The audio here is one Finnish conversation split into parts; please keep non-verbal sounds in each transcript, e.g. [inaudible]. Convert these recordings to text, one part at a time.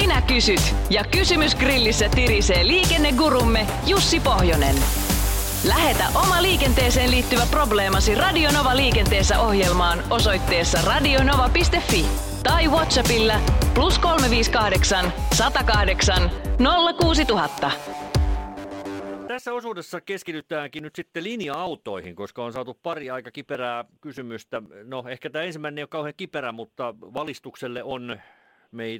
Sinä kysyt ja kysymys grillissä tirisee liikennegurumme Jussi Pohjonen. Lähetä oma liikenteeseen liittyvä probleemasi Radionova liikenteessä ohjelmaan osoitteessa radionova.fi tai Whatsappilla plus 358 108 06000. Tässä osuudessa keskitytäänkin nyt sitten linja-autoihin, koska on saatu pari aika kiperää kysymystä. No ehkä tämä ensimmäinen ei ole kauhean kiperä, mutta valistukselle on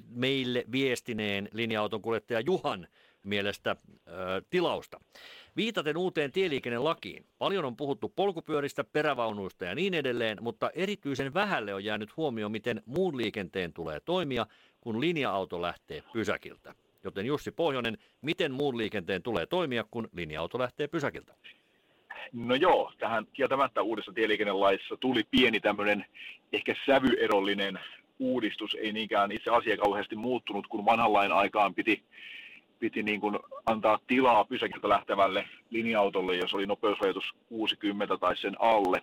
meille viestineen linja-auton kuljettaja Juhan mielestä ö, tilausta. Viitaten uuteen tieliikennelakiin, paljon on puhuttu polkupyöristä, perävaunuista ja niin edelleen, mutta erityisen vähälle on jäänyt huomio, miten muun liikenteen tulee toimia, kun linja-auto lähtee pysäkiltä. Joten Jussi Pohjonen, miten muun liikenteen tulee toimia, kun linja-auto lähtee pysäkiltä? No joo, tähän kieltämättä uudessa tieliikennelaissa tuli pieni tämmöinen ehkä sävyerollinen uudistus, ei niinkään itse asia kauheasti muuttunut, kun vanhan lain aikaan piti piti niin kuin antaa tilaa pysäkiltä lähtevälle linja-autolle, jos oli nopeusrajoitus 60 tai sen alle.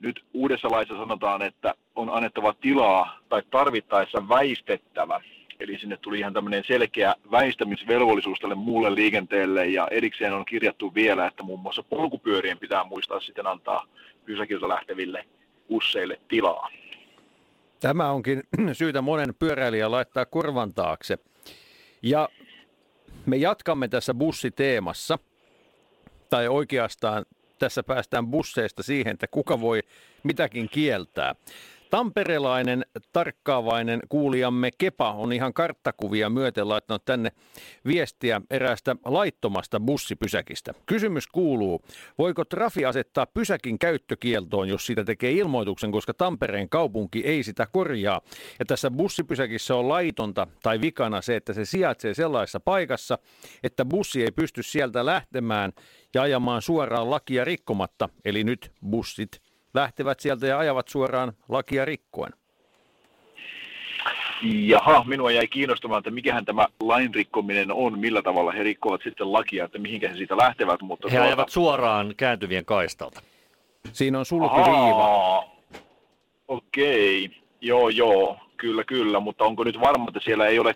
Nyt uudessa laissa sanotaan, että on annettava tilaa tai tarvittaessa väistettävä. Eli sinne tuli ihan tämmöinen selkeä väistämisvelvollisuus tälle muulle liikenteelle ja erikseen on kirjattu vielä, että muun muassa polkupyörien pitää muistaa sitten antaa pysäkiltä lähteville busseille tilaa. Tämä onkin [clears throat] syytä monen pyöräilijän laittaa korvan taakse. Ja me jatkamme tässä bussiteemassa, tai oikeastaan tässä päästään busseista siihen, että kuka voi mitäkin kieltää. Tamperelainen tarkkaavainen kuulijamme Kepa on ihan karttakuvia myöten laittanut tänne viestiä eräästä laittomasta bussipysäkistä. Kysymys kuuluu, voiko Trafi asettaa pysäkin käyttökieltoon, jos siitä tekee ilmoituksen, koska Tampereen kaupunki ei sitä korjaa. Ja tässä bussipysäkissä on laitonta tai vikana se, että se sijaitsee sellaisessa paikassa, että bussi ei pysty sieltä lähtemään ja ajamaan suoraan lakia rikkomatta. Eli nyt bussit lähtevät sieltä ja ajavat suoraan lakia rikkoen. Jaha, minua jäi kiinnostamaan, että mikähän tämä lain rikkominen on, millä tavalla he rikkovat sitten lakia, että mihinkä he siitä lähtevät. Mutta he tuota... ajavat suoraan kääntyvien kaistalta. Siinä on sulkuviiva. Okei, okay. joo joo, kyllä kyllä, mutta onko nyt varma, että siellä ei ole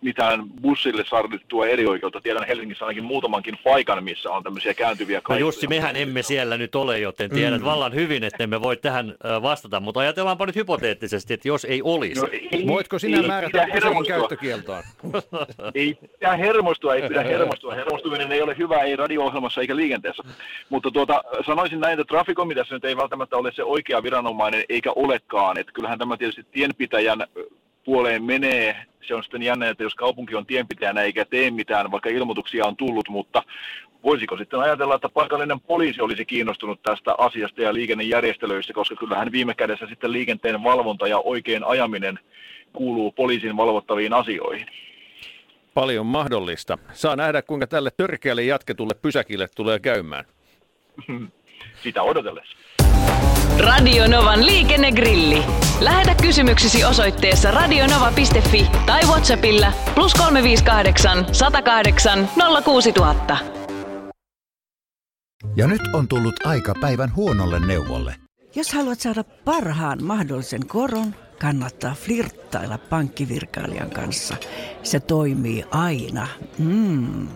mitään bussille sallittua erioikeutta. Tiedän Helsingissä ainakin muutamankin paikan, missä on tämmöisiä kääntyviä kaistoja. No Jussi, mehän emme siellä nyt ole, joten tiedät mm. vallan hyvin, että emme voi tähän vastata. Mutta ajatellaanpa nyt hypoteettisesti, että jos ei olisi. No, ei, Voitko sinä ei, määrätä pysäkin käyttökieltoon? [laughs] ei pidä hermostua, ei pidä hermostua. Hermostuminen ei ole hyvä, ei radio-ohjelmassa eikä liikenteessä. Mutta tuota, sanoisin näin, että Traficom tässä nyt ei välttämättä ole se oikea viranomainen, eikä olekaan. Että kyllähän tämä tietysti tienpitäjän puoleen menee. Se on sitten jännä, että jos kaupunki on tienpitäjänä eikä tee mitään, vaikka ilmoituksia on tullut, mutta voisiko sitten ajatella, että paikallinen poliisi olisi kiinnostunut tästä asiasta ja liikennejärjestelyissä, koska kyllähän viime kädessä sitten liikenteen valvonta ja oikein ajaminen kuuluu poliisin valvottaviin asioihin. Paljon mahdollista. Saa nähdä, kuinka tälle törkeälle jatketulle pysäkille tulee käymään. [laughs] Sitä odotellessa. Radio Novan liikennegrilli. Lähetä kysymyksesi osoitteessa radionova.fi tai Whatsappilla plus 358 108 06000. Ja nyt on tullut aika päivän huonolle neuvolle. Jos haluat saada parhaan mahdollisen koron, kannattaa flirttailla pankkivirkailijan kanssa. Se toimii aina. Mm.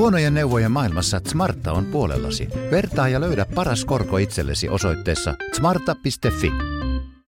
Huonojen neuvojen maailmassa Smarta on puolellasi. Vertaa ja löydä paras korko itsellesi osoitteessa smarta.fi.